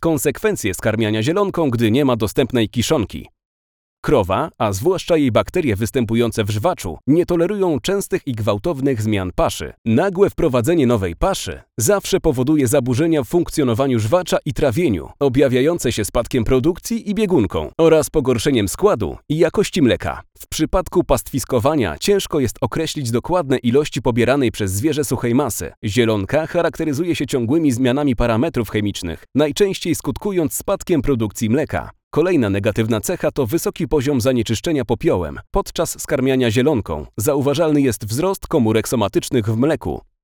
Konsekwencje skarmiania zielonką, gdy nie ma dostępnej kiszonki. Krowa, a zwłaszcza jej bakterie występujące w żwaczu, nie tolerują częstych i gwałtownych zmian paszy. Nagłe wprowadzenie nowej paszy zawsze powoduje zaburzenia w funkcjonowaniu żwacza i trawieniu, objawiające się spadkiem produkcji i biegunką oraz pogorszeniem składu i jakości mleka. W przypadku pastwiskowania ciężko jest określić dokładne ilości pobieranej przez zwierzę suchej masy. Zielonka charakteryzuje się ciągłymi zmianami parametrów chemicznych, najczęściej skutkując spadkiem produkcji mleka. Kolejna negatywna cecha to wysoki poziom zanieczyszczenia popiołem. Podczas skarmiania zielonką zauważalny jest wzrost komórek somatycznych w mleku.